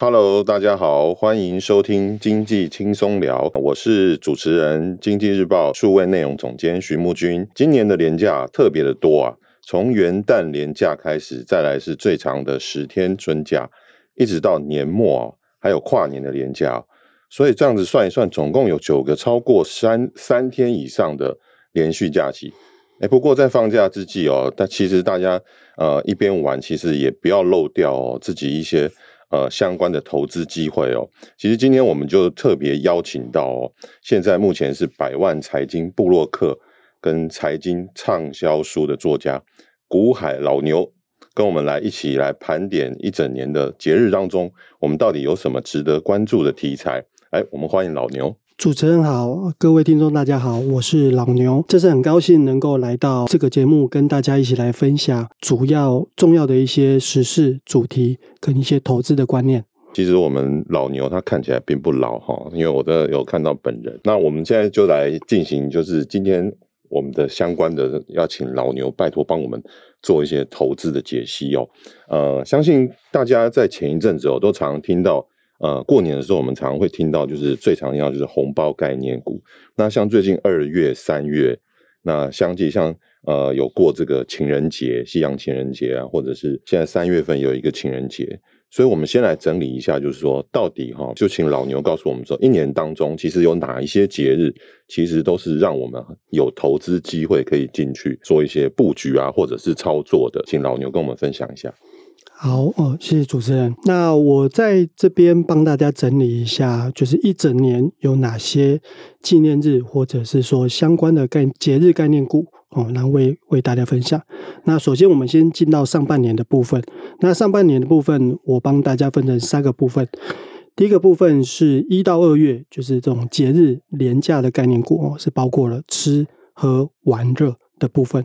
Hello，大家好，欢迎收听经济轻松聊，我是主持人经济日报数位内容总监徐木君。今年的年假特别的多啊，从元旦年假开始，再来是最长的十天春假，一直到年末，还有跨年的年假，所以这样子算一算，总共有九个超过三三天以上的连续假期。哎，不过在放假之际哦，但其实大家呃一边玩，其实也不要漏掉哦自己一些。呃，相关的投资机会哦，其实今天我们就特别邀请到哦，现在目前是百万财经布洛克跟财经畅销书的作家古海老牛，跟我们来一起来盘点一整年的节日当中，我们到底有什么值得关注的题材？哎，我们欢迎老牛。主持人好，各位听众大家好，我是老牛，这次很高兴能够来到这个节目，跟大家一起来分享主要重要的一些时事主题跟一些投资的观念。其实我们老牛他看起来并不老哈，因为我都有看到本人。那我们现在就来进行，就是今天我们的相关的要请老牛拜托帮我们做一些投资的解析哦。呃，相信大家在前一阵子哦都常常听到。呃，过年的时候，我们常常会听到，就是最常听到就是红包概念股。那像最近二月、三月，那相继像呃有过这个情人节、西洋情人节啊，或者是现在三月份有一个情人节，所以我们先来整理一下，就是说到底哈，就请老牛告诉我们说，一年当中其实有哪一些节日，其实都是让我们有投资机会可以进去做一些布局啊，或者是操作的，请老牛跟我们分享一下。好哦，谢谢主持人。那我在这边帮大家整理一下，就是一整年有哪些纪念日，或者是说相关的概节日概念股哦，然后为为大家分享。那首先我们先进到上半年的部分。那上半年的部分，我帮大家分成三个部分。第一个部分是一到二月，就是这种节日连假的概念股哦，是包括了吃喝玩乐的部分。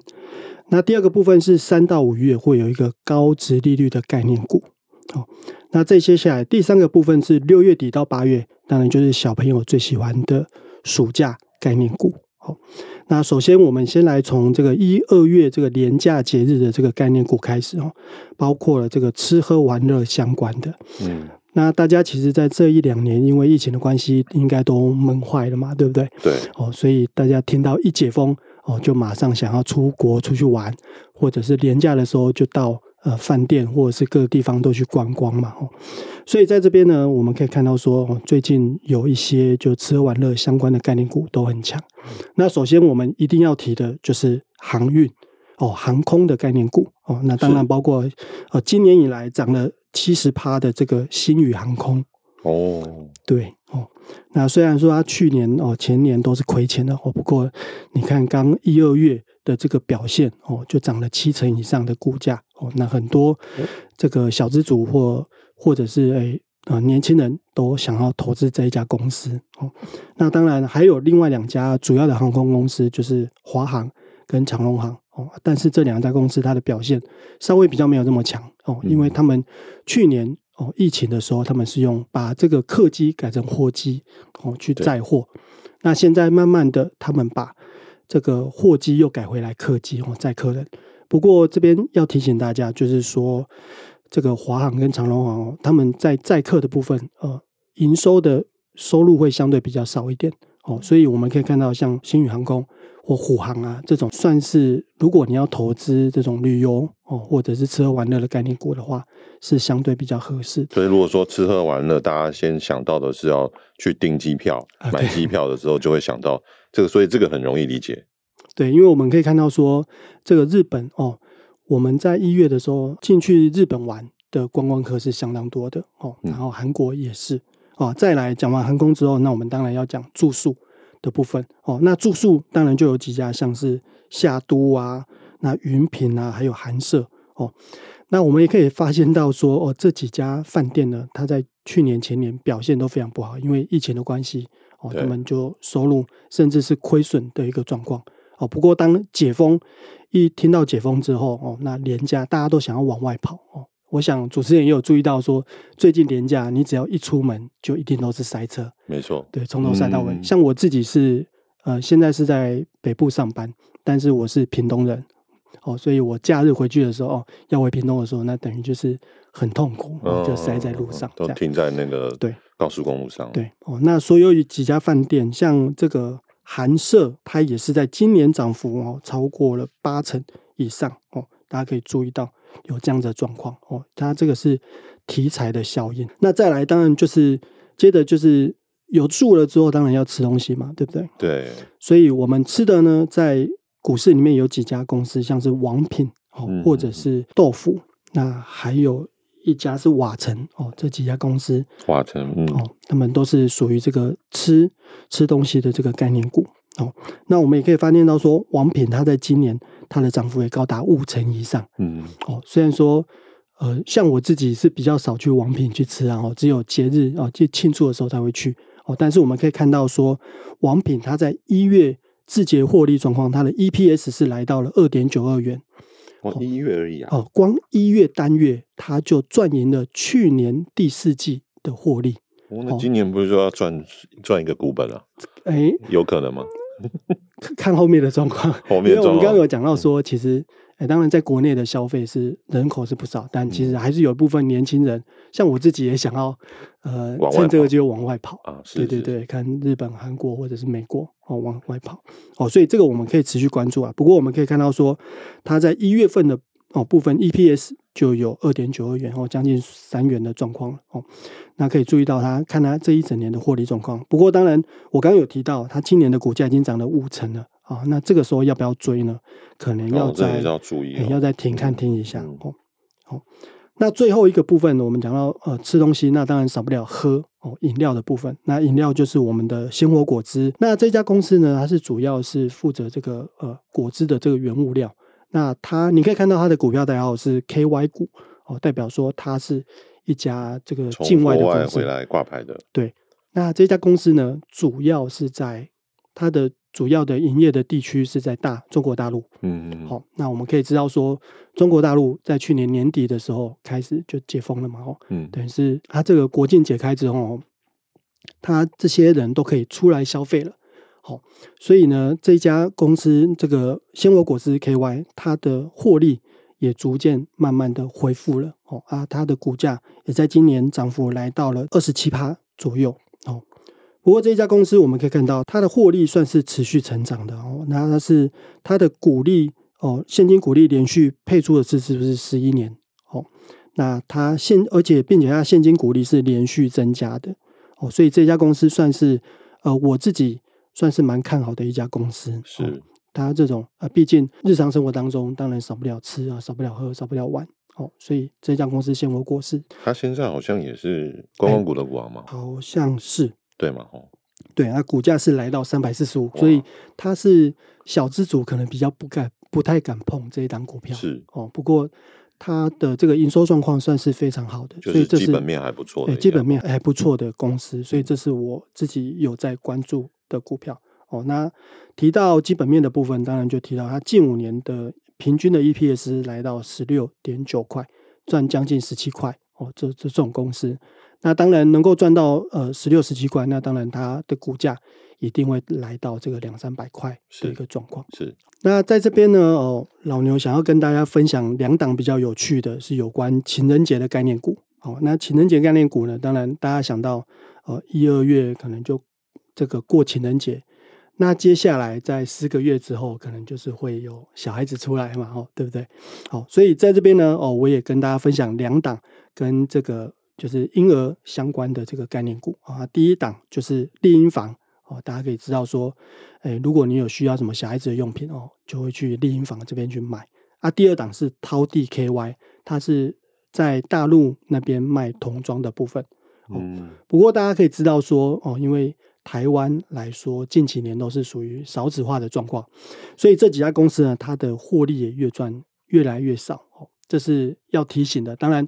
那第二个部分是三到五月会有一个高值利率的概念股，好，那这些下来，第三个部分是六月底到八月，当然就是小朋友最喜欢的暑假概念股，好，那首先我们先来从这个一二月这个年假节日的这个概念股开始哦，包括了这个吃喝玩乐相关的，嗯，那大家其实在这一两年因为疫情的关系，应该都闷坏了嘛，对不对？对，哦，所以大家听到一解封。哦，就马上想要出国出去玩，或者是连假的时候就到呃饭店或者是各个地方都去观光嘛。哦，所以在这边呢，我们可以看到说，最近有一些就吃喝玩乐相关的概念股都很强。那首先我们一定要提的就是航运哦，航空的概念股哦，那当然包括呃今年以来涨了七十趴的这个新宇航空哦，对。哦，那虽然说它去年哦、前年都是亏钱的哦，不过你看刚一二月的这个表现哦，就涨了七成以上的股价哦，那很多这个小资主或或者是诶啊、呃、年轻人都想要投资这一家公司哦。那当然还有另外两家主要的航空公司，就是华航跟长荣航哦，但是这两家公司它的表现稍微比较没有这么强哦，因为他们去年。哦，疫情的时候，他们是用把这个客机改成货机，哦，去载货。那现在慢慢的，他们把这个货机又改回来客机，哦，载客人。不过这边要提醒大家，就是说这个华航跟长龙航哦，他们在载客的部分，呃，营收的收入会相对比较少一点。哦，所以我们可以看到，像星宇航空或虎航啊这种，算是如果你要投资这种旅游哦，或者是吃喝玩乐的概念股的话，是相对比较合适。所以如果说吃喝玩乐，大家先想到的是要去订机票、买机票的时候，就会想到这个，所以这个很容易理解。对，因为我们可以看到说，这个日本哦，我们在一月的时候进去日本玩的观光客是相当多的哦，然后韩国也是哦。再来讲完航空之后，那我们当然要讲住宿的部分哦。那住宿当然就有几家，像是夏都啊、那云品啊，还有寒舍哦。那我们也可以发现到说，哦，这几家饭店呢，它在去年前年表现都非常不好，因为疫情的关系哦，他们就收入甚至是亏损的一个状况。哦，不过当解封一听到解封之后，哦，那连假大家都想要往外跑哦。我想主持人也有注意到说，最近连假你只要一出门，就一定都是塞车。没错，对，从头塞到尾。嗯、像我自己是呃，现在是在北部上班，但是我是屏东人哦，所以我假日回去的时候，哦，要回屏东的时候，那等于就是很痛苦，哦、就塞在路上，都停在那个对高速公路上。对，对哦，那所有几家饭店，像这个。寒舍它也是在今年涨幅哦，超过了八成以上哦，大家可以注意到有这样的状况哦，它这个是题材的效应。那再来，当然就是接着就是有住了之后，当然要吃东西嘛，对不对？对。所以我们吃的呢，在股市里面有几家公司，像是王品哦，或者是豆腐，嗯、那还有。一家是瓦城哦，这几家公司，瓦城嗯哦，他们都是属于这个吃吃东西的这个概念股哦。那我们也可以发现到说，王品它在今年它的涨幅也高达五成以上，嗯哦。虽然说呃，像我自己是比较少去王品去吃啊，哦，只有节日啊，去庆祝的时候才会去哦。但是我们可以看到说，王品它在一月自结获利状况，它的 EPS 是来到了二点九二元。光一月而已啊！哦，光一月单月，它就赚赢了去年第四季的获利。哦，那今年不是说要赚赚一个股本啊？哎、欸，有可能吗？看后面的状况。后面，因为我们刚刚有讲到说，其实。欸、当然，在国内的消费是人口是不少，但其实还是有一部分年轻人，嗯、像我自己也想要，呃，趁这个机会往外跑啊。是是对对对，看日本、韩国或者是美国哦，往外跑哦，所以这个我们可以持续关注啊。不过我们可以看到说，它在一月份的哦部分 EPS 就有二点九二元哦，将近三元的状况了哦。那可以注意到它，看它这一整年的获利状况。不过当然，我刚刚有提到，它今年的股价已经涨了五成了。啊、哦，那这个时候要不要追呢？可能要再、哦、要注意、哦欸，要再停看听一下、嗯、哦。好，那最后一个部分呢，我们讲到呃吃东西，那当然少不了喝哦饮料的部分。那饮料就是我们的鲜活果汁。那这家公司呢，它是主要是负责这个呃果汁的这个原物料。那它你可以看到它的股票代号是 KY 股哦，代表说它是一家这个境外的公司回来挂牌的。对，那这家公司呢，主要是在它的。主要的营业的地区是在大中国大陆，嗯嗯，好，那我们可以知道说，中国大陆在去年年底的时候开始就解封了嘛，哦，嗯，等于是它这个国境解开之后，它这些人都可以出来消费了，好，所以呢，这家公司这个鲜果果汁 KY，它的获利也逐渐慢慢的恢复了，哦啊，它的股价也在今年涨幅来到了二十七趴左右。不过这一家公司，我们可以看到它的获利算是持续成长的哦。那它是它的股利哦，现金股利连续配出的次数是不是十一年？哦，那它现而且并且它现金股利是连续增加的哦，所以这家公司算是呃我自己算是蛮看好的一家公司。是、哦、它这种啊，毕竟日常生活当中当然少不了吃啊，少不了喝，少不了玩哦，所以这家公司鲜活过世，它现在好像也是观光股的股王嘛、欸，好像是。对嘛？哦，对，那股价是来到三百四十五，所以它是小资主可能比较不敢、不太敢碰这一档股票。是哦，不过它的这个营收状况算是非常好的，所以这是基本面还不错，基本面还不错的公司，所以这是我自己有在关注的股票。哦，那提到基本面的部分，当然就提到它近五年的平均的 EPS 来到十六点九块，赚将近十七块。哦，这这这种公司。那当然能够赚到呃十六十七块，那当然它的股价一定会来到这个两三百块的一个状况。是。是那在这边呢，哦，老牛想要跟大家分享两档比较有趣的，是有关情人节的概念股。哦，那情人节概念股呢，当然大家想到呃一二月可能就这个过情人节，那接下来在四个月之后，可能就是会有小孩子出来嘛，哦，对不对？好，所以在这边呢，哦，我也跟大家分享两档跟这个。就是婴儿相关的这个概念股啊，第一档就是丽婴房哦，大家可以知道说，诶，如果你有需要什么小孩子的用品哦，就会去丽婴房这边去买。啊，第二档是淘地 KY，它是在大陆那边卖童装的部分。嗯，不过大家可以知道说，哦，因为台湾来说，近几年都是属于少子化的状况，所以这几家公司呢，它的获利也越赚越来越少。哦，这是要提醒的。当然。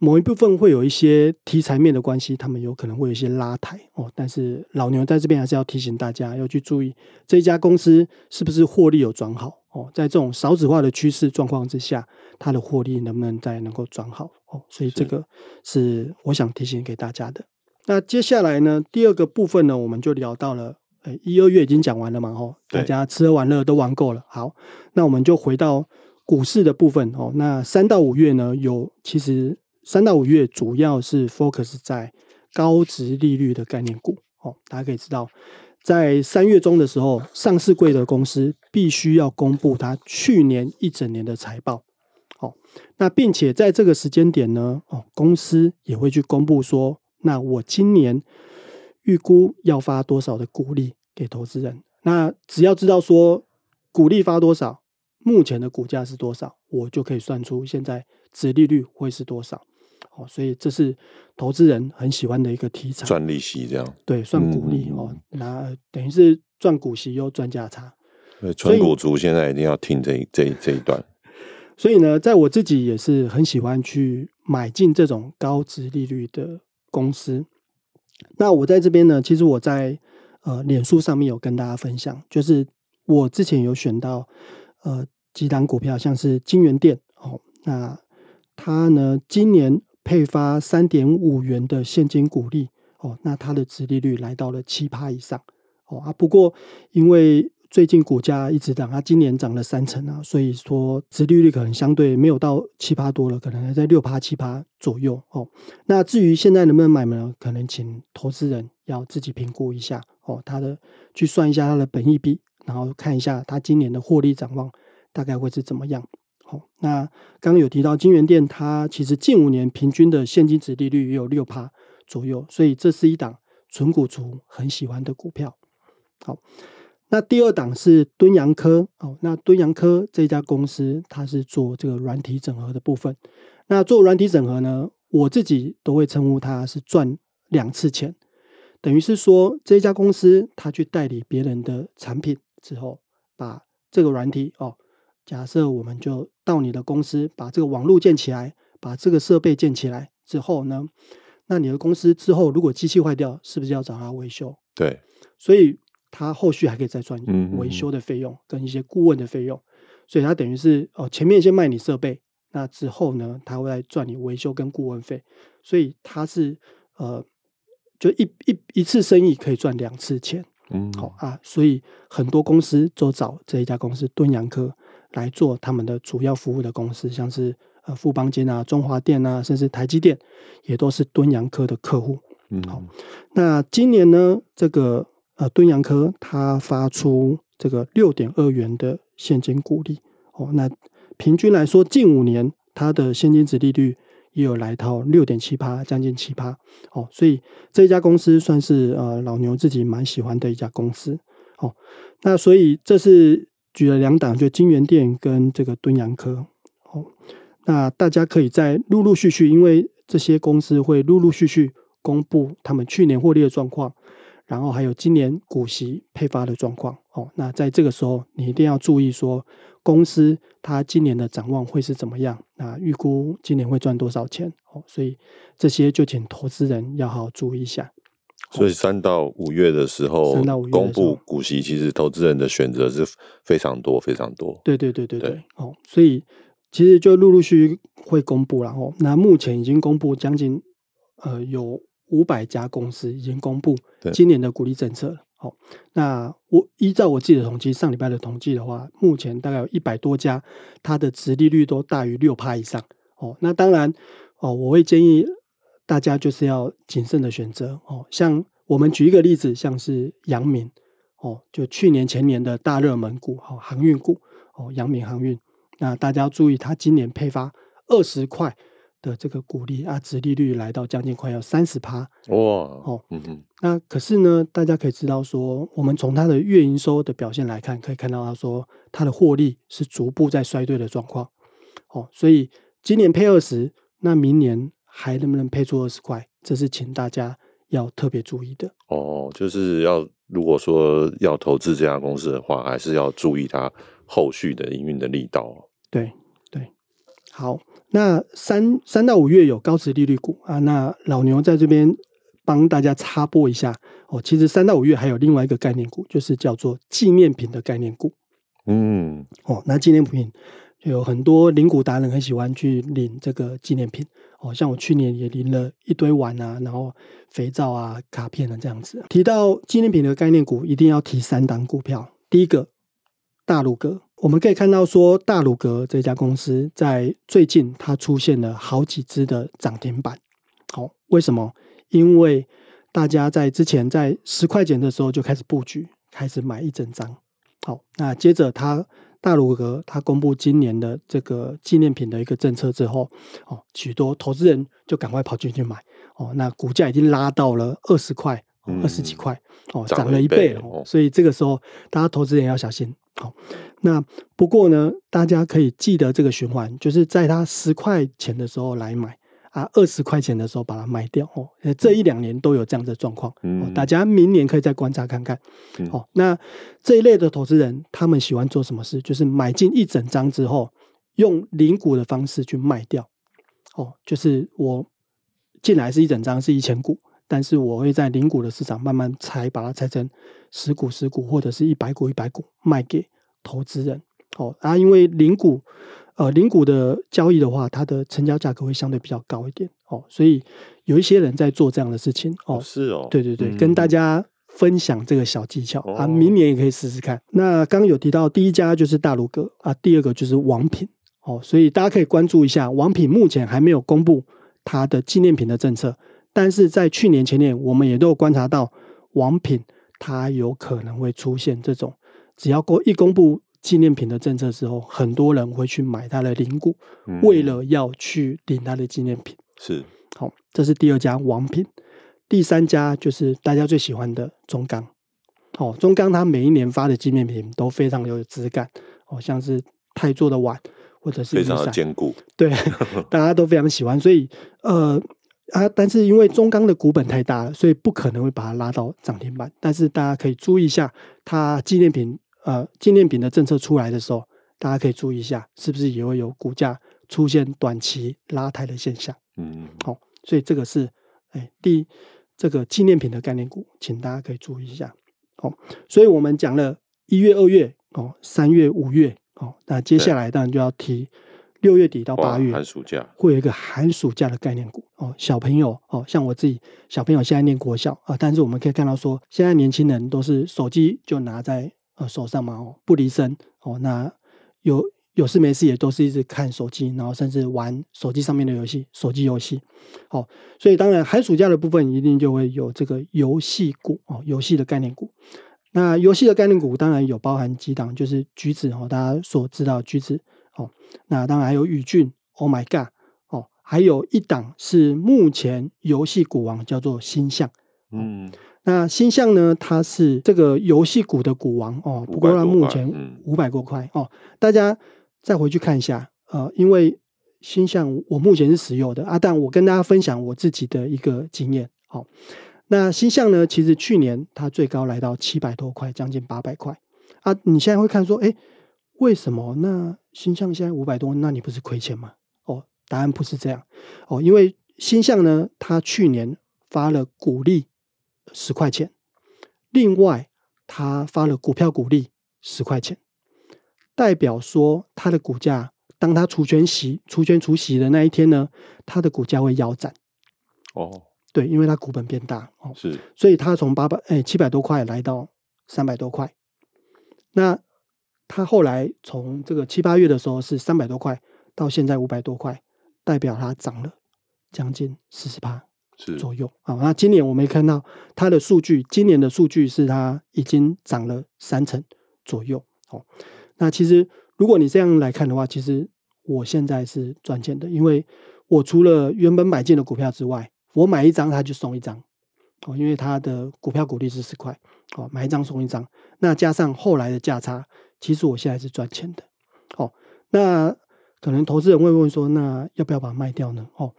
某一部分会有一些题材面的关系，他们有可能会有一些拉抬哦。但是老牛在这边还是要提醒大家，要去注意这一家公司是不是获利有转好哦。在这种少子化的趋势状况之下，它的获利能不能再能够转好哦？所以这个是我想提醒给大家的。那接下来呢，第二个部分呢，我们就聊到了，诶，一二月已经讲完了嘛，哦，大家吃喝玩乐都玩够了。好，那我们就回到股市的部分哦。那三到五月呢，有其实。三到五月主要是 focus 在高值利率的概念股哦，大家可以知道，在三月中的时候，上市柜的公司必须要公布它去年一整年的财报，哦，那并且在这个时间点呢，哦，公司也会去公布说，那我今年预估要发多少的股利给投资人，那只要知道说股利发多少，目前的股价是多少，我就可以算出现在值利率会是多少。哦，所以这是投资人很喜欢的一个题材，赚利息这样。对，算股利、嗯、哦，那等于是赚股息又赚价差。对，纯股族现在一定要听这这一这一段。所以呢，在我自己也是很喜欢去买进这种高值利率的公司。那我在这边呢，其实我在呃脸书上面有跟大家分享，就是我之前有选到呃几档股票，像是金源电哦，那它呢今年。配发三点五元的现金股利哦，那它的殖利率来到了七趴以上哦啊。不过因为最近股价一直涨，它今年涨了三成啊，所以说殖利率可能相对没有到七趴多了，可能还在六趴七趴左右哦。那至于现在能不能买呢？可能请投资人要自己评估一下哦，它的去算一下它的本益比，然后看一下它今年的获利展望大概会是怎么样。好，那刚刚有提到金元电，它其实近五年平均的现金值利率也有六趴左右，所以这是一档存股族很喜欢的股票。好，那第二档是敦洋科。哦，那敦洋科这家公司，它是做这个软体整合的部分。那做软体整合呢，我自己都会称呼它是赚两次钱，等于是说这家公司它去代理别人的产品之后，把这个软体哦。假设我们就到你的公司，把这个网络建起来，把这个设备建起来之后呢，那你的公司之后如果机器坏掉，是不是要找他维修？对，所以他后续还可以再赚维修的费用跟一些顾问的费用，所以他等于是哦，前面先卖你设备，那之后呢，他会来赚你维修跟顾问费，所以他是呃，就一一一次生意可以赚两次钱，嗯，好啊，所以很多公司都找这一家公司敦洋科。来做他们的主要服务的公司，像是呃富邦金啊、中华电啊，甚至台积电，也都是敦洋科的客户。嗯，好，那今年呢，这个呃敦洋科它发出这个六点二元的现金股利哦，那平均来说，近五年它的现金值利率也有来到六点七八，将近七八哦，所以这家公司算是呃老牛自己蛮喜欢的一家公司哦。那所以这是。举了两档，就金元电跟这个敦洋科，哦，那大家可以在陆陆续续，因为这些公司会陆陆续续公布他们去年获利的状况，然后还有今年股息配发的状况，哦，那在这个时候你一定要注意说，公司它今年的展望会是怎么样，那预估今年会赚多少钱，哦，所以这些就请投资人要好好注意一下。所以三到五月的时候，公布股息，其实投资人的选择是非常多，非常多。对对对对对，哦，所以其实就陆陆续续会公布了哦。那目前已经公布将近呃有五百家公司已经公布今年的股利政策了。好，那我依照我自己的统计，上礼拜的统计的话，目前大概有一百多家，它的殖利率都大于六趴以上。哦，那当然哦，我会建议。大家就是要谨慎的选择哦，像我们举一个例子，像是阳明哦，就去年前年的大热门股哦，航运股哦，阳明航运，那大家要注意，它今年配发二十块的这个股利啊，值利率来到将近快要三十趴哇哦，那可是呢，大家可以知道说，我们从它的月营收的表现来看，可以看到它说它的获利是逐步在衰退的状况哦，所以今年配二十，那明年还能不能配出二十块？这是请大家要特别注意的哦，就是要如果说要投资这家公司的话，还是要注意它后续的营运的力道。对对，好。那三三到五月有高值利率股啊，那老牛在这边帮大家插播一下哦。其实三到五月还有另外一个概念股，就是叫做纪念品的概念股。嗯，哦，那纪念品有很多领股达人很喜欢去领这个纪念品哦，像我去年也领了一堆碗啊，然后肥皂啊、卡片啊这样子。提到纪念品的概念股，一定要提三档股票。第一个，大鲁阁。我们可以看到，说大鲁阁这家公司在最近它出现了好几只的涨停板。好，为什么？因为大家在之前在十块钱的时候就开始布局，开始买一整张。好，那接着它大鲁阁它公布今年的这个纪念品的一个政策之后，哦，许多投资人就赶快跑进去买。哦，那股价已经拉到了二十块，二十几块，哦，涨了一倍了。所以这个时候，大家投资人要小心。好，那不过呢，大家可以记得这个循环，就是在它十块钱的时候来买啊，二十块钱的时候把它卖掉哦。这一两年都有这样的状况，嗯，大家明年可以再观察看看。哦，那这一类的投资人，他们喜欢做什么事？就是买进一整张之后，用零股的方式去卖掉。哦，就是我进来是一整张是一千股，但是我会在零股的市场慢慢拆，把它拆成。十股十股，或者是一百股一百股卖给投资人，哦啊，因为零股，呃，零股的交易的话，它的成交价格会相对比较高一点，哦，所以有一些人在做这样的事情，哦，是哦，对对对，嗯、跟大家分享这个小技巧、哦、啊，明年也可以试试看。那刚刚有提到第一家就是大鲁阁啊，第二个就是王品，哦，所以大家可以关注一下，王品目前还没有公布它的纪念品的政策，但是在去年前年，我们也都有观察到王品。它有可能会出现这种，只要公一公布纪念品的政策之后，很多人会去买它的领股，嗯、为了要去领它的纪念品。是，好，这是第二家王品，第三家就是大家最喜欢的中钢。哦，中钢它每一年发的纪念品都非常有质感，哦，像是钛做的碗或者是非常的坚固，对，大家都非常喜欢，所以呃。啊，但是因为中钢的股本太大了，所以不可能会把它拉到涨停板。但是大家可以注意一下，它纪念品呃纪念品的政策出来的时候，大家可以注意一下，是不是也会有股价出现短期拉抬的现象？嗯，好、哦，所以这个是哎第这个纪念品的概念股，请大家可以注意一下。哦，所以我们讲了一月、二月哦，三月、五月哦，那接下来当然就要提。六月底到八月，寒暑假会有一个寒暑假的概念股哦。小朋友哦，像我自己，小朋友现在念国小啊，但是我们可以看到说，现在年轻人都是手机就拿在呃手上嘛，不离身哦。那有有事没事也都是一直看手机，然后甚至玩手机上面的游戏，手机游戏。哦，所以当然寒暑假的部分一定就会有这个游戏股哦，游戏的概念股。那游戏的概念股当然有包含几档，就是橘子哦，大家所知道橘子。哦，那当然还有宇峻，Oh my God，哦，还有一档是目前游戏股王叫做星象，嗯，那星象呢，它是这个游戏股的股王哦，不过它目前五百多块哦，大家再回去看一下，呃，因为星象我目前是持有的啊，但我跟大家分享我自己的一个经验，好，那星象呢，其实去年它最高来到七百多块，将近八百块啊，你现在会看说，哎。为什么？那星象现在五百多，那你不是亏钱吗？哦，答案不是这样哦，因为星象呢，它去年发了股利十块钱，另外他发了股票股利十块钱，代表说他的股价，当他除权息、除权除息的那一天呢，他的股价会腰斩。哦，对，因为他股本变大哦，是，所以他从八百哎七百多块来到三百多块，那。他后来从这个七八月的时候是三百多块，到现在五百多块，代表他涨了将近四十趴左右啊。那今年我没看到它的数据，今年的数据是它已经涨了三成左右。哦，那其实如果你这样来看的话，其实我现在是赚钱的，因为我除了原本买进的股票之外，我买一张它就送一张哦，因为它的股票股利是十块哦，买一张送一张，那加上后来的价差，其实我现在是赚钱的哦。那可能投资人会问说，那要不要把它卖掉呢？哦，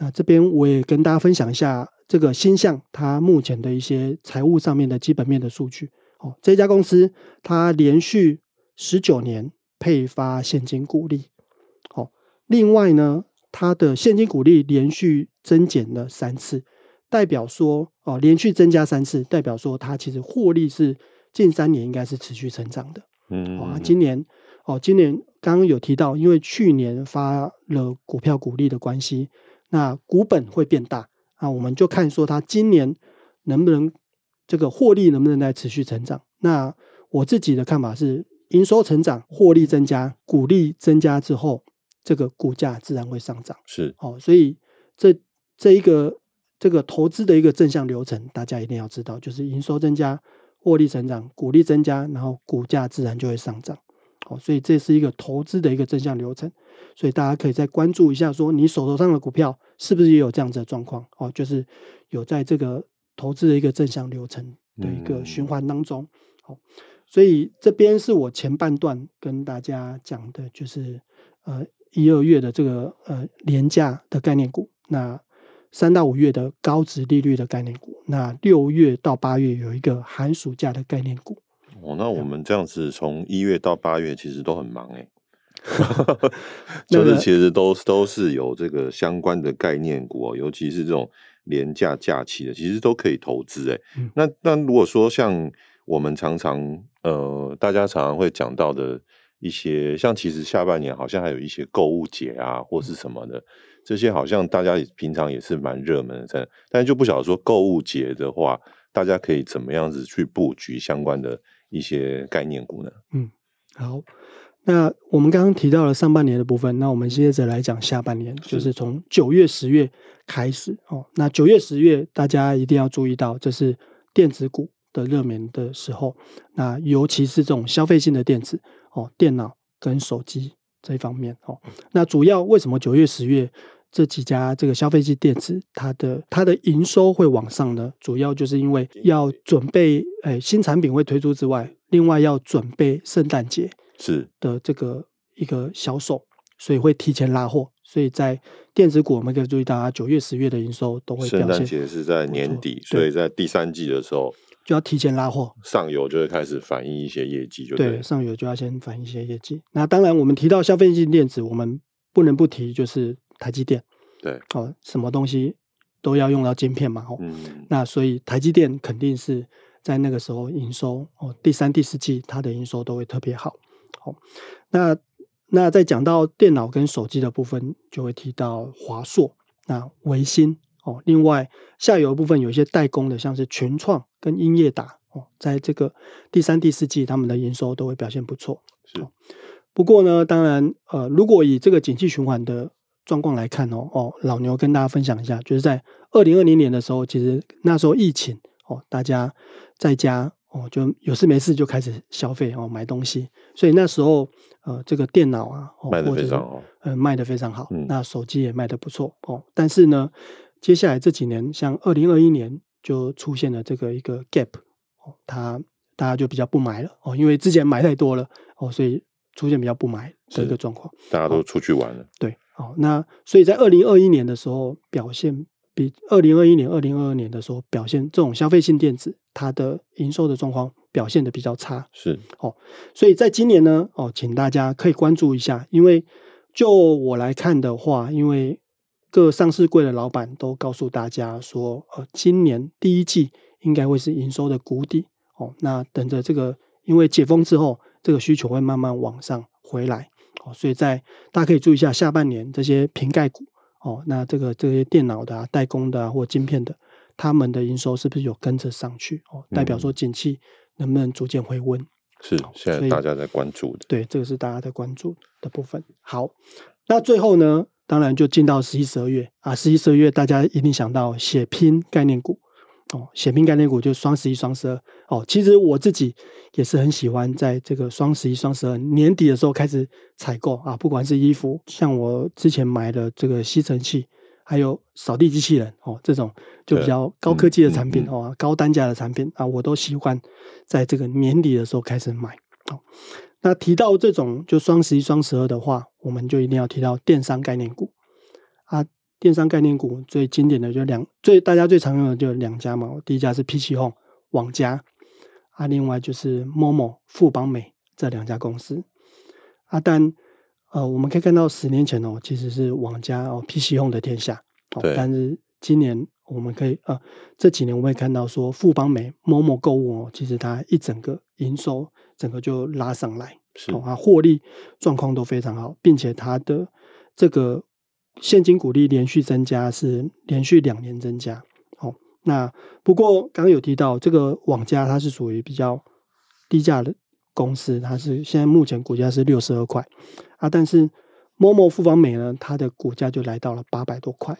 那这边我也跟大家分享一下这个星象它目前的一些财务上面的基本面的数据哦。这家公司它连续十九年配发现金股利哦，另外呢，它的现金股利连续增减了三次，代表说哦，连续增加三次，代表说它其实获利是近三年应该是持续成长的。嗯，啊，今年哦，今年刚刚有提到，因为去年发了股票股利的关系，那股本会变大啊，我们就看说它今年能不能这个获利能不能再持续成长。那我自己的看法是，营收成长、获利增加、股利增加之后。这个股价自然会上涨，是哦，所以这这一个这个投资的一个正向流程，大家一定要知道，就是营收增加、获利成长、股利增加，然后股价自然就会上涨。哦，所以这是一个投资的一个正向流程，所以大家可以再关注一下，说你手头上的股票是不是也有这样子的状况？哦，就是有在这个投资的一个正向流程的一个循环当中。好，所以这边是我前半段跟大家讲的，就是呃。一二月的这个呃廉价的概念股，那三到五月的高值利率的概念股，那六月到八月有一个寒暑假的概念股。哦，那我们这样子从一月到八月其实都很忙哎，那个、就是其实都都是有这个相关的概念股哦，尤其是这种廉价假期的，其实都可以投资哎。嗯、那那如果说像我们常常呃大家常常会讲到的。一些像其实下半年好像还有一些购物节啊，或是什么的，这些好像大家也平常也是蛮热门的，但就不晓得说购物节的话，大家可以怎么样子去布局相关的一些概念股呢？嗯，好，那我们刚刚提到了上半年的部分，那我们接着来讲下半年，就是从九月、十月开始哦。那九月、十月大家一定要注意到，这是电子股的热门的时候，那尤其是这种消费性的电子。哦，电脑跟手机这一方面哦，那主要为什么九月、十月这几家这个消费性电子它的它的营收会往上呢？主要就是因为要准备诶新产品会推出之外，另外要准备圣诞节是的这个一个销售，所以会提前拉货。所以在电子股，我们可以注意到啊，九月、十月的营收都会表现。圣诞节是在年底，所以在第三季的时候。就要提前拉货，上游就会开始反映一些业绩，就对，对，上游就要先反映一些业绩。那当然，我们提到消费性电子，我们不能不提就是台积电，对，哦，什么东西都要用到晶片嘛，哦，嗯，那所以台积电肯定是在那个时候营收哦，第三、第四季它的营收都会特别好。好，那那在讲到电脑跟手机的部分，就会提到华硕、那维新。哦，另外下游部分有一些代工的，像是群创跟英业达哦，在这个第三、第四季，他们的营收都会表现不错。是，不过呢，当然，呃，如果以这个景气循环的状况来看哦，哦，老牛跟大家分享一下，就是在二零二零年的时候，其实那时候疫情哦，大家在家哦，就有事没事就开始消费哦，买东西，所以那时候呃，这个电脑啊，哦、卖得非常好，呃，卖的非常好，嗯、那手机也卖得不错哦，但是呢。接下来这几年，像二零二一年就出现了这个一个 gap 哦，它大家就比较不买了哦，因为之前买太多了哦，所以出现比较不买的一个状况。大家都出去玩了。对，哦，那所以在二零二一年的时候表现比二零二一年、二零二二年的时候表现，这种消费性电子它的营收的状况表现的比较差。是哦，所以在今年呢，哦，请大家可以关注一下，因为就我来看的话，因为。各上市柜的老板都告诉大家说，呃，今年第一季应该会是营收的谷底哦。那等着这个，因为解封之后，这个需求会慢慢往上回来哦。所以在大家可以注意一下下半年这些瓶盖股哦，那这个这些电脑的啊、代工的啊或晶片的，他们的营收是不是有跟着上去哦？代表说景气能不能逐渐回温？是现在大家在关注的。对，这个是大家在关注的部分。好，那最后呢？当然就进到十一、十二月啊，十一、十二月大家一定想到血拼概念股哦，血拼概念股就双十一、双十二哦。其实我自己也是很喜欢在这个双十一、双十二年底的时候开始采购啊，不管是衣服，像我之前买的这个吸尘器，还有扫地机器人哦，这种就比较高科技的产品哦，高单价的产品啊，我都喜欢在这个年底的时候开始买。哦，那提到这种就双十一、双十二的话，我们就一定要提到电商概念股啊。电商概念股最经典的就两，最大家最常用的就两家嘛。第一家是 PC Home 网家啊，另外就是 Momo 富邦美这两家公司啊。但呃，我们可以看到十年前哦，其实是网家哦 PC Home 的天下哦。但是今年我们可以呃，这几年我们会看到说富邦美 Momo 购物哦，其实它一整个营收整个就拉上来，是啊，获利状况都非常好，并且它的这个。现金股利连续增加，是连续两年增加。哦，那不过刚刚有提到这个网家，它是属于比较低价的公司，它是现在目前股价是六十二块啊。但是 Momo 富邦美呢，它的股价就来到了八百多块，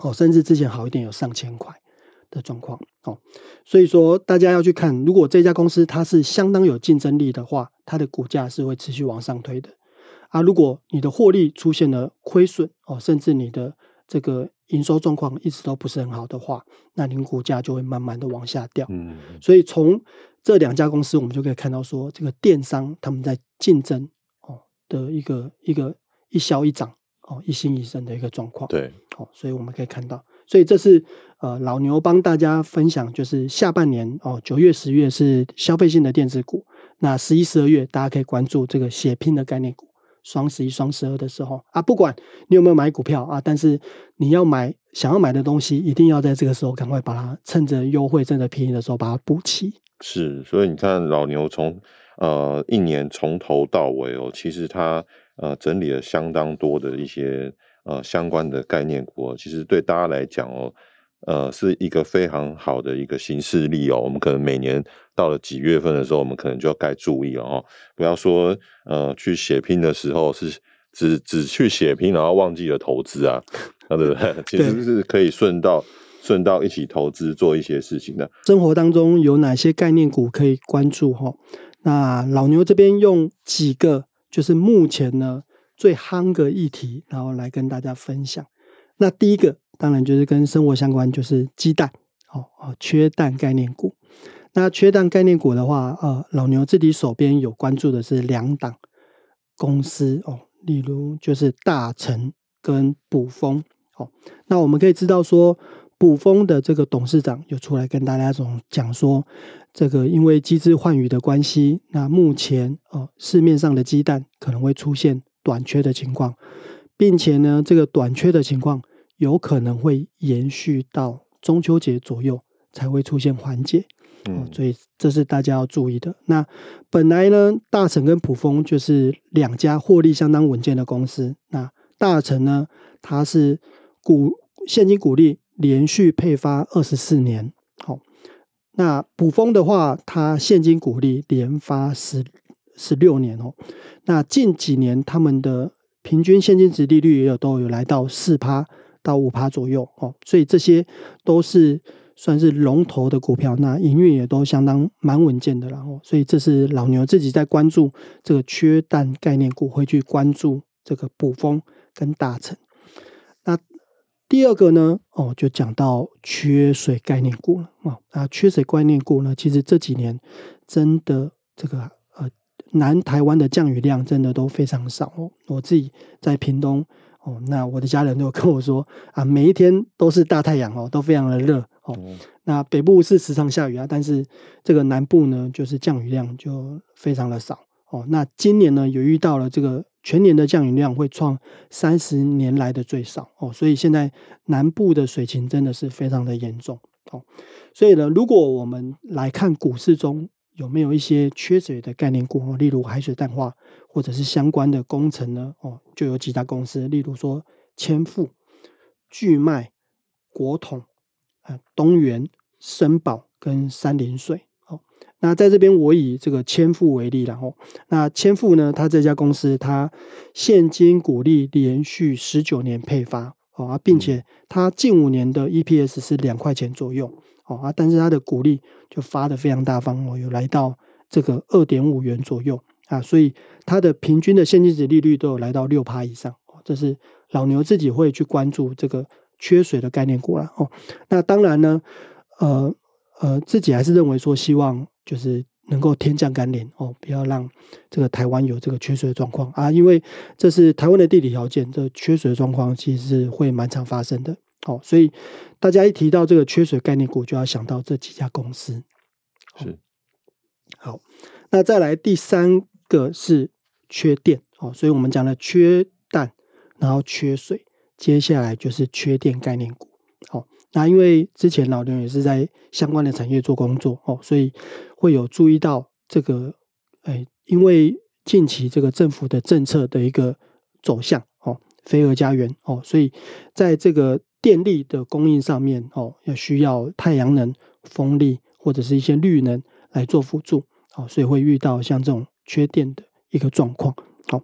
哦，甚至之前好一点有上千块的状况。哦，所以说大家要去看，如果这家公司它是相当有竞争力的话，它的股价是会持续往上推的。啊，如果你的获利出现了亏损哦，甚至你的这个营收状况一直都不是很好的话，那您股价就会慢慢的往下掉。嗯，所以从这两家公司，我们就可以看到说，这个电商他们在竞争哦的一个一个一消一长哦，一兴一盛的一个状况。对，哦，所以我们可以看到，所以这是呃老牛帮大家分享，就是下半年哦，九月、十月是消费性的电子股，那十一、十二月大家可以关注这个血拼的概念股。双十一、双十二的时候啊，不管你有没有买股票啊，但是你要买想要买的东西，一定要在这个时候赶快把它趁着优惠、趁着便宜的时候把它补齐。是，所以你看老牛从呃一年从头到尾哦，其实他呃整理了相当多的一些呃相关的概念股，其实对大家来讲哦。呃，是一个非常好的一个行事历哦。我们可能每年到了几月份的时候，我们可能就要该注意了哦。不要说呃去血拼的时候是只只去血拼，然后忘记了投资啊，啊对不对？其实是可以顺道顺道一起投资做一些事情的。生活当中有哪些概念股可以关注哈？那老牛这边用几个就是目前呢最夯的议题，然后来跟大家分享。那第一个。当然就是跟生活相关，就是鸡蛋哦哦，缺蛋概念股。那缺蛋概念股的话，呃，老牛自己手边有关注的是两档公司哦，例如就是大成跟卜蜂哦。那我们可以知道说，卜蜂的这个董事长有出来跟大家总讲说，这个因为机制换羽的关系，那目前哦市面上的鸡蛋可能会出现短缺的情况，并且呢，这个短缺的情况。有可能会延续到中秋节左右才会出现缓解，嗯，所以这是大家要注意的。那本来呢，大成跟普丰就是两家获利相当稳健的公司。那大成呢，它是股现金股利连续配发二十四年，好。那普丰的话，它现金股利连发十十六年哦。那近几年他们的平均现金值利率也有都有来到四趴。到五趴左右哦，所以这些都是算是龙头的股票，那营运也都相当蛮稳健的，然后，所以这是老牛自己在关注这个缺蛋概念股，会去关注这个补风跟大成。那第二个呢，哦，就讲到缺水概念股了啊。那缺水概念股呢，其实这几年真的这个呃，南台湾的降雨量真的都非常少哦。我自己在屏东。哦，那我的家人都有跟我说啊，每一天都是大太阳哦，都非常的热哦。那北部是时常下雨啊，但是这个南部呢，就是降雨量就非常的少哦。那今年呢，有遇到了这个全年的降雨量会创三十年来的最少哦，所以现在南部的水情真的是非常的严重哦。所以呢，如果我们来看股市中，有没有一些缺水的概念股？例如海水淡化或者是相关的工程呢？哦，就有几家公司，例如说千富、巨迈、国统、啊东源、森宝跟三林水。哦，那在这边我以这个千富为例，然后那千富呢，它这家公司它现金股利连续十九年配发，哦，并且它近五年的 EPS 是两块钱左右。啊，但是它的股利就发的非常大方哦，有来到这个二点五元左右啊，所以它的平均的现金值利率都有来到六趴以上哦，这是老牛自己会去关注这个缺水的概念股了哦。那当然呢，呃呃，自己还是认为说希望就是。能够天降甘霖哦，不要让这个台湾有这个缺水的状况啊，因为这是台湾的地理条件，这缺水的状况其实是会蛮常发生的哦。所以大家一提到这个缺水概念股，就要想到这几家公司。是好，那再来第三个是缺电哦，所以我们讲了缺氮，然后缺水，接下来就是缺电概念股。好，那因为之前老刘也是在相关的产业做工作哦，所以。会有注意到这个，哎，因为近期这个政府的政策的一个走向哦，飞蛾家园哦，所以在这个电力的供应上面哦，要需要太阳能、风力或者是一些绿能来做辅助哦，所以会遇到像这种缺电的一个状况。好，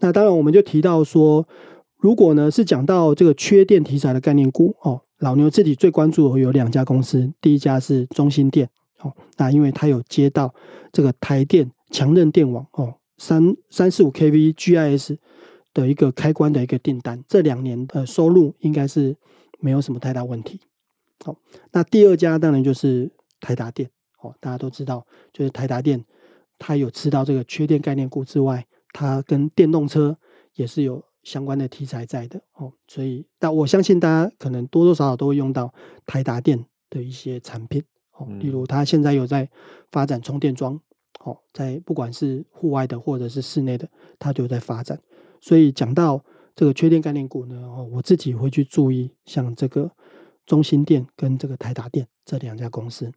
那当然我们就提到说，如果呢是讲到这个缺电题材的概念股哦，老牛自己最关注的有两家公司，第一家是中兴电。哦，那因为它有接到这个台电强韧电网哦，三三四五 kV GIS 的一个开关的一个订单，这两年的收入应该是没有什么太大问题。好，那第二家当然就是台达电哦，大家都知道，就是台达电，它有吃到这个缺电概念股之外，它跟电动车也是有相关的题材在的哦，所以但我相信大家可能多多少少都会用到台达电的一些产品。例如，它现在有在发展充电桩，哦，在不管是户外的或者是室内的，它都有在发展。所以讲到这个缺电概念股呢，哦，我自己会去注意像这个中兴电跟这个台达电这两家公司。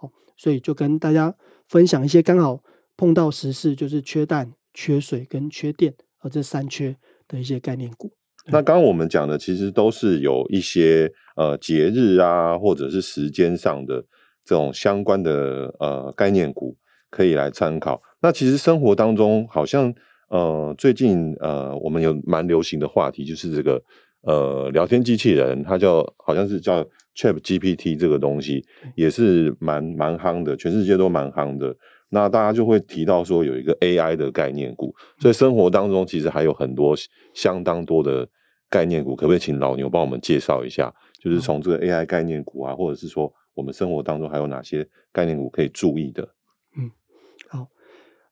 哦，所以就跟大家分享一些刚好碰到时事，就是缺蛋、缺水跟缺电，而这三缺的一些概念股。那刚刚我们讲的其实都是有一些呃节日啊，或者是时间上的。这种相关的呃概念股可以来参考。那其实生活当中好像呃最近呃我们有蛮流行的话题，就是这个呃聊天机器人，它叫好像是叫 ChatGPT 这个东西，也是蛮蛮夯的，全世界都蛮夯的。那大家就会提到说有一个 AI 的概念股，所以生活当中其实还有很多相当多的概念股，可不可以请老牛帮我们介绍一下？就是从这个 AI 概念股啊，或者是说。我们生活当中还有哪些概念股可以注意的？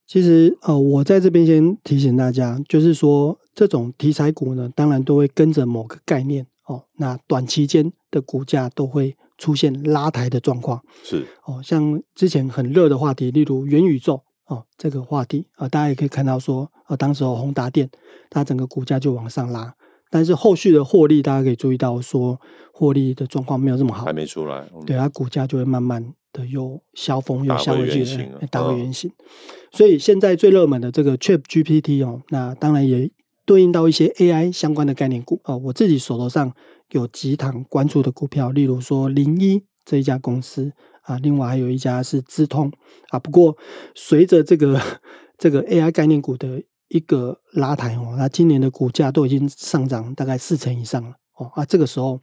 其实呃，我在这边先提醒大家，就是说这种题材股呢，当然都会跟着某个概念哦，那短期间的股价都会出现拉抬的状况。是哦，像之前很热的话题，例如元宇宙哦，这个话题啊、呃，大家也可以看到说，呃，当时候宏达电它整个股价就往上拉。但是后续的获利，大家可以注意到，说获利的状况没有这么好，还没出来。嗯、对，它股价就会慢慢的又消风，又消回去，打回原形。嗯、所以现在最热门的这个 ChatGPT 哦，那当然也对应到一些 AI 相关的概念股哦。我自己手头上有几档关注的股票，例如说零一这一家公司啊，另外还有一家是资通啊。不过随着这个这个 AI 概念股的一个拉抬哦，那今年的股价都已经上涨大概四成以上了哦。啊，这个时候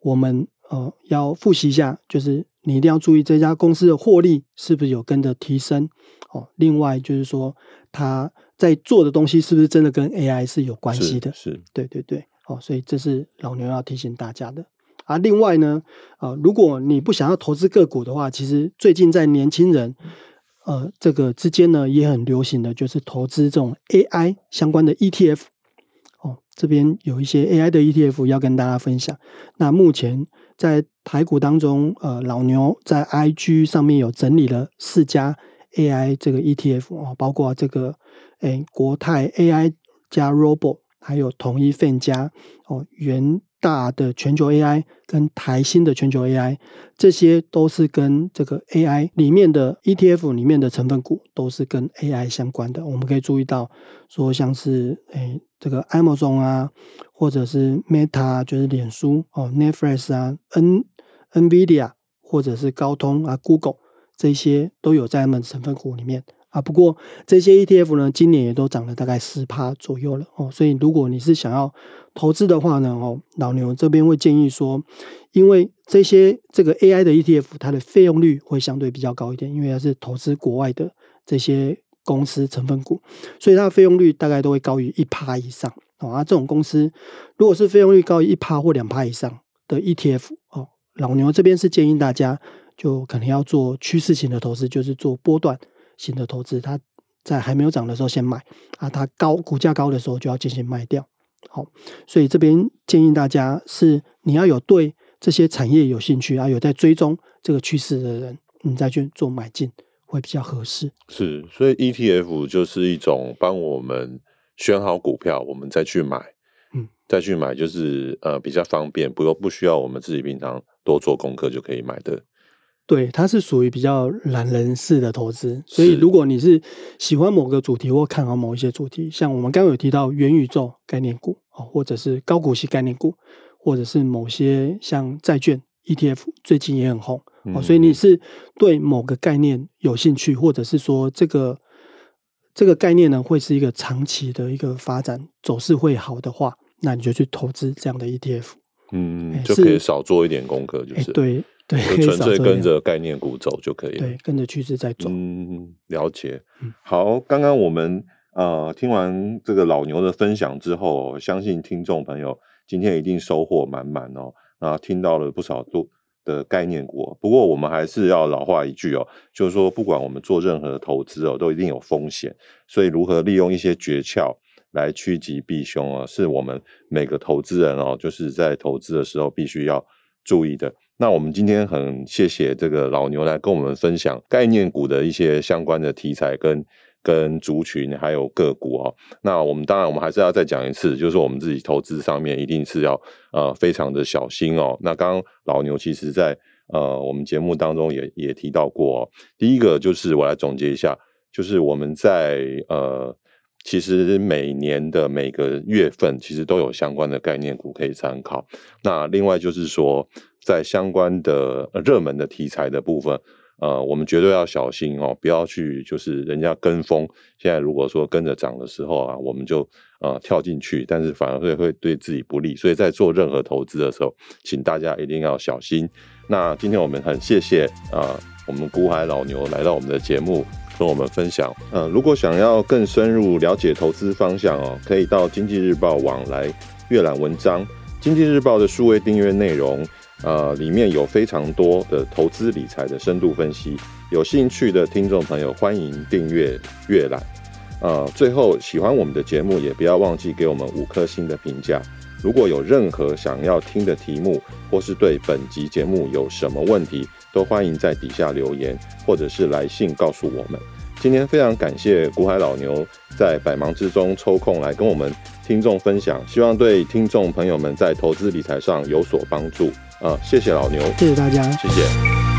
我们呃要复习一下，就是你一定要注意这家公司的获利是不是有跟着提升哦。另外就是说，它在做的东西是不是真的跟 AI 是有关系的？是，是对对对哦。所以这是老牛要提醒大家的啊。另外呢，呃，如果你不想要投资个股的话，其实最近在年轻人。呃，这个之间呢也很流行的就是投资这种 AI 相关的 ETF 哦，这边有一些 AI 的 ETF 要跟大家分享。那目前在台股当中，呃，老牛在 IG 上面有整理了四家 AI 这个 ETF 哦，包括这个诶国泰 AI 加 Robo，还有统一 FAN 加哦元。大的全球 AI 跟台新的全球 AI，这些都是跟这个 AI 里面的 ETF 里面的成分股都是跟 AI 相关的。我们可以注意到，说像是诶这个 Amazon 啊，或者是 Meta 就是脸书哦，Netflix 啊，N NVIDIA 或者是高通啊，Google 这些都有在他们成分股里面啊。不过这些 ETF 呢，今年也都涨了大概十趴左右了哦。所以如果你是想要投资的话呢，哦，老牛这边会建议说，因为这些这个 AI 的 ETF，它的费用率会相对比较高一点，因为它是投资国外的这些公司成分股，所以它的费用率大概都会高于一趴以上。啊，这种公司如果是费用率高于一趴或两趴以上的 ETF，哦，老牛这边是建议大家就可能要做趋势型的投资，就是做波段型的投资。它在还没有涨的时候先买啊，它高股价高的时候就要进行卖掉。好，所以这边建议大家是你要有对这些产业有兴趣啊，有在追踪这个趋势的人，你再去做买进会比较合适。是，所以 ETF 就是一种帮我们。选好股票，我们再去买，嗯，再去买就是呃比较方便，不用不需要我们自己平常多做功课就可以买的。对，它是属于比较懒人式的投资，所以如果你是喜欢某个主题或看好某一些主题，像我们刚刚有提到元宇宙概念股啊，或者是高股息概念股，或者是某些像债券 ETF 最近也很红哦，所以你是对某个概念有兴趣，或者是说这个。这个概念呢，会是一个长期的一个发展走势会好的话，那你就去投资这样的 ETF，嗯，就可以少做一点功课，就是。对对，就纯粹跟着概念股走就可以了，对，跟着趋势在走。嗯，了解。好，刚刚我们呃听完这个老牛的分享之后，相信听众朋友今天一定收获满满哦，啊，听到了不少都。的概念股，不过我们还是要老话一句哦，就是说，不管我们做任何的投资哦，都一定有风险，所以如何利用一些诀窍来趋吉避凶啊，是我们每个投资人哦，就是在投资的时候必须要注意的。那我们今天很谢谢这个老牛来跟我们分享概念股的一些相关的题材跟。跟族群还有个股哦，那我们当然我们还是要再讲一次，就是我们自己投资上面一定是要呃非常的小心哦。那刚刚老牛其实在呃我们节目当中也也提到过哦，第一个就是我来总结一下，就是我们在呃其实每年的每个月份其实都有相关的概念股可以参考。那另外就是说在相关的热门的题材的部分。呃，我们绝对要小心哦，不要去就是人家跟风。现在如果说跟着涨的时候啊，我们就呃跳进去，但是反而会会对自己不利。所以在做任何投资的时候，请大家一定要小心。那今天我们很谢谢啊、呃，我们孤海老牛来到我们的节目跟我们分享。呃，如果想要更深入了解投资方向哦，可以到经济日报网来阅览文章。经济日报的数位订阅内容。呃，里面有非常多的投资理财的深度分析，有兴趣的听众朋友欢迎订阅阅览。呃，最后喜欢我们的节目，也不要忘记给我们五颗星的评价。如果有任何想要听的题目，或是对本集节目有什么问题，都欢迎在底下留言，或者是来信告诉我们。今天非常感谢古海老牛在百忙之中抽空来跟我们听众分享，希望对听众朋友们在投资理财上有所帮助。啊，谢谢老牛，谢谢大家，谢谢。